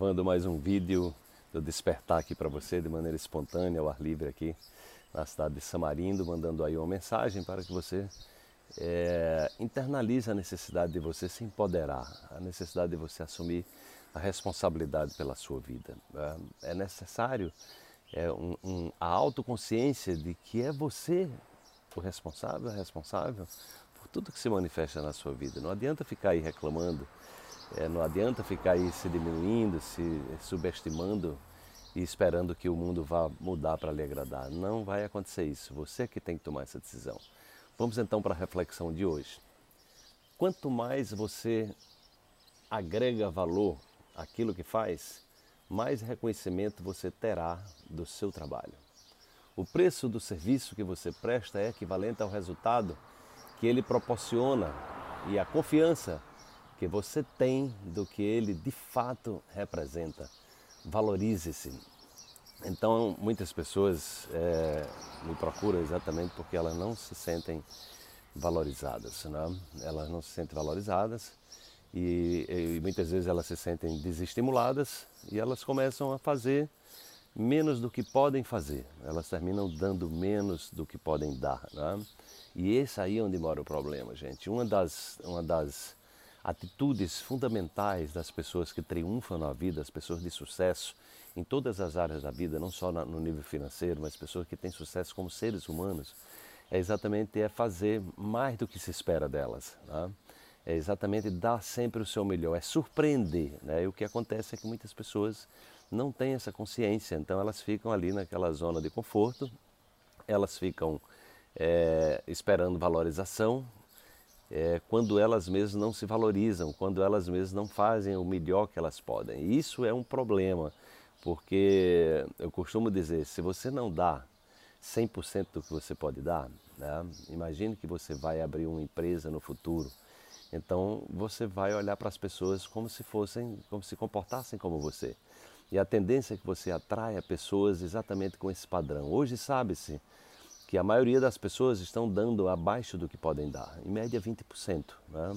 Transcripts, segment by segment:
gravando mais um vídeo do Despertar aqui para você de maneira espontânea, ao ar livre aqui na cidade de Samarindo, mandando aí uma mensagem para que você é, internalize a necessidade de você se empoderar, a necessidade de você assumir a responsabilidade pela sua vida. É, é necessário é, um, um, a autoconsciência de que é você o responsável, a responsável por tudo que se manifesta na sua vida. Não adianta ficar aí reclamando é, não adianta ficar aí se diminuindo, se subestimando e esperando que o mundo vá mudar para lhe agradar. Não vai acontecer isso. Você que tem que tomar essa decisão. Vamos então para a reflexão de hoje. Quanto mais você agrega valor àquilo que faz, mais reconhecimento você terá do seu trabalho. O preço do serviço que você presta é equivalente ao resultado que ele proporciona e a confiança que você tem do que ele de fato representa. Valorize-se. Então, muitas pessoas é, me procuram exatamente porque elas não se sentem valorizadas, né? elas não se sentem valorizadas e, e muitas vezes elas se sentem desestimuladas e elas começam a fazer menos do que podem fazer, elas terminam dando menos do que podem dar. Né? E esse aí é onde mora o problema, gente. Uma das, uma das atitudes fundamentais das pessoas que triunfam na vida, as pessoas de sucesso em todas as áreas da vida, não só no nível financeiro, mas pessoas que têm sucesso como seres humanos, é exatamente é fazer mais do que se espera delas. Né? É exatamente dar sempre o seu melhor, é surpreender. Né? E o que acontece é que muitas pessoas não têm essa consciência, então elas ficam ali naquela zona de conforto, elas ficam é, esperando valorização, é, quando elas mesmas não se valorizam, quando elas mesmas não fazem o melhor que elas podem. Isso é um problema, porque eu costumo dizer, se você não dá 100% do que você pode dar, né? imagine que você vai abrir uma empresa no futuro, então você vai olhar para as pessoas como se fossem, como se comportassem como você. E a tendência é que você atraia pessoas exatamente com esse padrão. Hoje sabe-se que a maioria das pessoas estão dando abaixo do que podem dar, em média 20% né,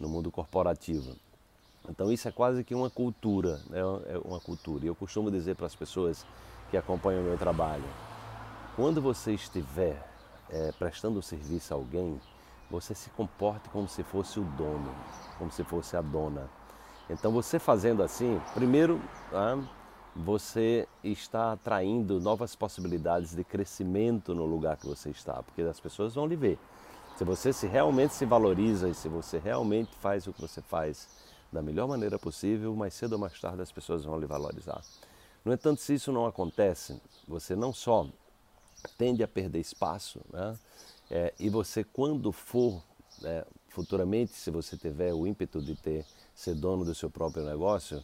no mundo corporativo. Então isso é quase que uma cultura, né, é uma cultura. E eu costumo dizer para as pessoas que acompanham o meu trabalho, quando você estiver é, prestando serviço a alguém, você se comporte como se fosse o dono, como se fosse a dona. Então você fazendo assim, primeiro, ah, você está atraindo novas possibilidades de crescimento no lugar que você está, porque as pessoas vão lhe ver. Se você se realmente se valoriza e se você realmente faz o que você faz da melhor maneira possível, mais cedo ou mais tarde as pessoas vão lhe valorizar. No entanto, se isso não acontece, você não só tende a perder espaço, né? É, e você quando for né, futuramente, se você tiver o ímpeto de ter ser dono do seu próprio negócio,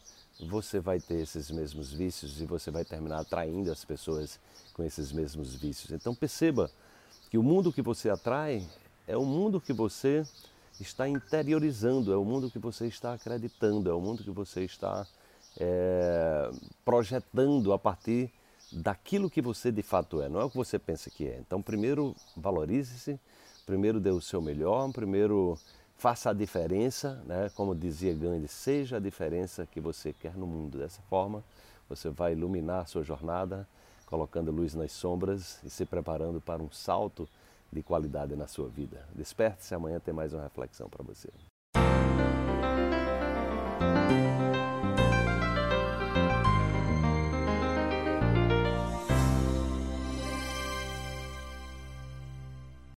você vai ter esses mesmos vícios e você vai terminar atraindo as pessoas com esses mesmos vícios. Então perceba que o mundo que você atrai é o mundo que você está interiorizando, é o mundo que você está acreditando, é o mundo que você está é, projetando a partir daquilo que você de fato é, não é o que você pensa que é. Então, primeiro valorize-se, Primeiro dê o seu melhor, primeiro faça a diferença, né? como dizia Gandhi, seja a diferença que você quer no mundo. Dessa forma, você vai iluminar a sua jornada, colocando luz nas sombras e se preparando para um salto de qualidade na sua vida. Desperte-se, amanhã tem mais uma reflexão para você.